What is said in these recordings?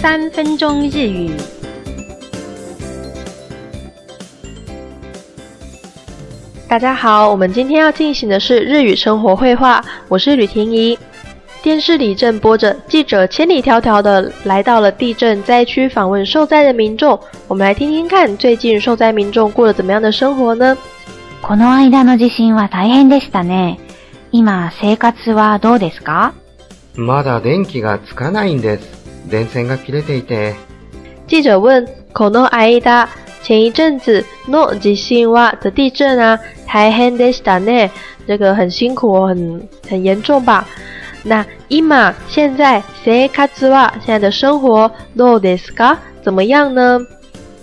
三分钟日语。大家好，我们今天要进行的是日语生活会话。我是吕婷怡。电视里正播着，记者千里迢迢的来到了地震灾区，访问受灾的民众。我们来听听看，最近受灾民众过了怎么样的生活呢？この間の地震は大変でしたね。今生活はどうですか？まだ電気がつかないんです。電線が切れていて。記者问：この間、前一阵子の地震は的地震は大変でしたね。这个很辛苦，很很严重吧？那今现在生活は现在的生活どうですか？怎么样呢？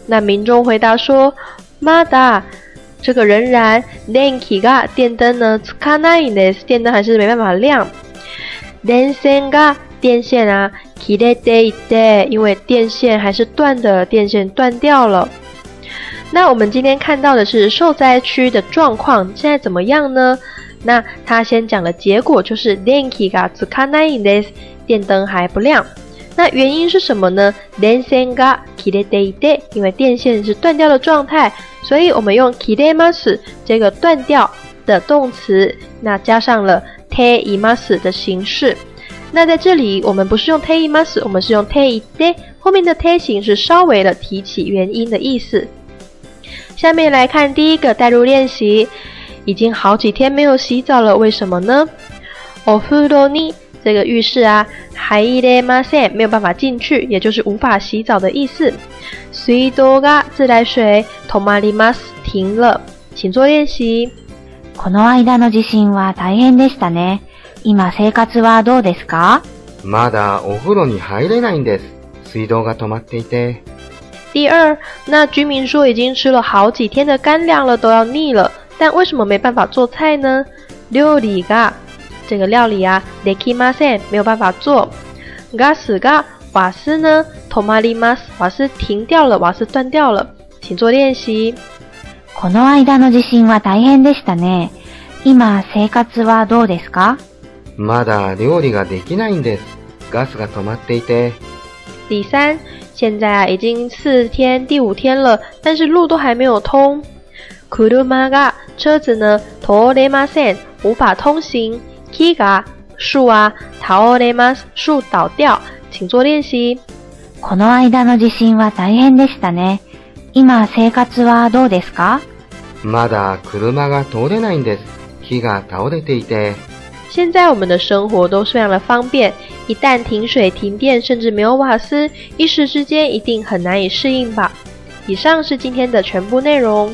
那民众回答说：まだ。这个仍然電気が电灯呢つかないんです。电灯还是没办法亮。電線が电线啊，kire de de，因为电线还是断的，电线断掉了。那我们今天看到的是受灾区的状况，现在怎么样呢？那他先讲的结果就是 denki ga t s u a n a i d e s 电灯还不亮。那原因是什么呢？den sen ga kire de d 因为电线是断掉的状态，所以我们用 kiremas 这个断掉的动词，那加上了 teimas 的形式。那在这里，我们不是用 teimas，我们是用 teide。后面的 te 型是稍微的提起原因的意思。下面来看第一个代入练习。已经好几天没有洗澡了，为什么呢？オフロニー这个浴室啊，海伊デマセ没有办法进去，也就是无法洗澡的意思。水 ga 自来水 t o m a トマリマス停了。请做练习。この間の地震は大変でしたね。今生活はどうですかまだお風呂に入れないんです。水道が止まっていて。第二，那居民说已经吃了好几天的干粮了，都要腻了，但为什么没办法做菜呢？料理が这个料理啊できません，没有办法做。ガスが瓦斯呢止まります，瓦斯停掉了，瓦斯断掉了，请做练习。この間の地震は大変でしたね。今生活はどうですか？まだ料理ができないんです。ガスが止まっていて。第三，現在啊已经四天第五天了，但是路都还没有通。車が車子呢通れません，无法通行。木が树啊倒れます树倒掉，请做练习。この間の地震は大変でしたね。今生活はどうですか？まだ車が通れないんです。木が倒れていて。现在我们的生活都是非常的方便，一旦停水、停电，甚至没有瓦斯，一时之间一定很难以适应吧。以上是今天的全部内容。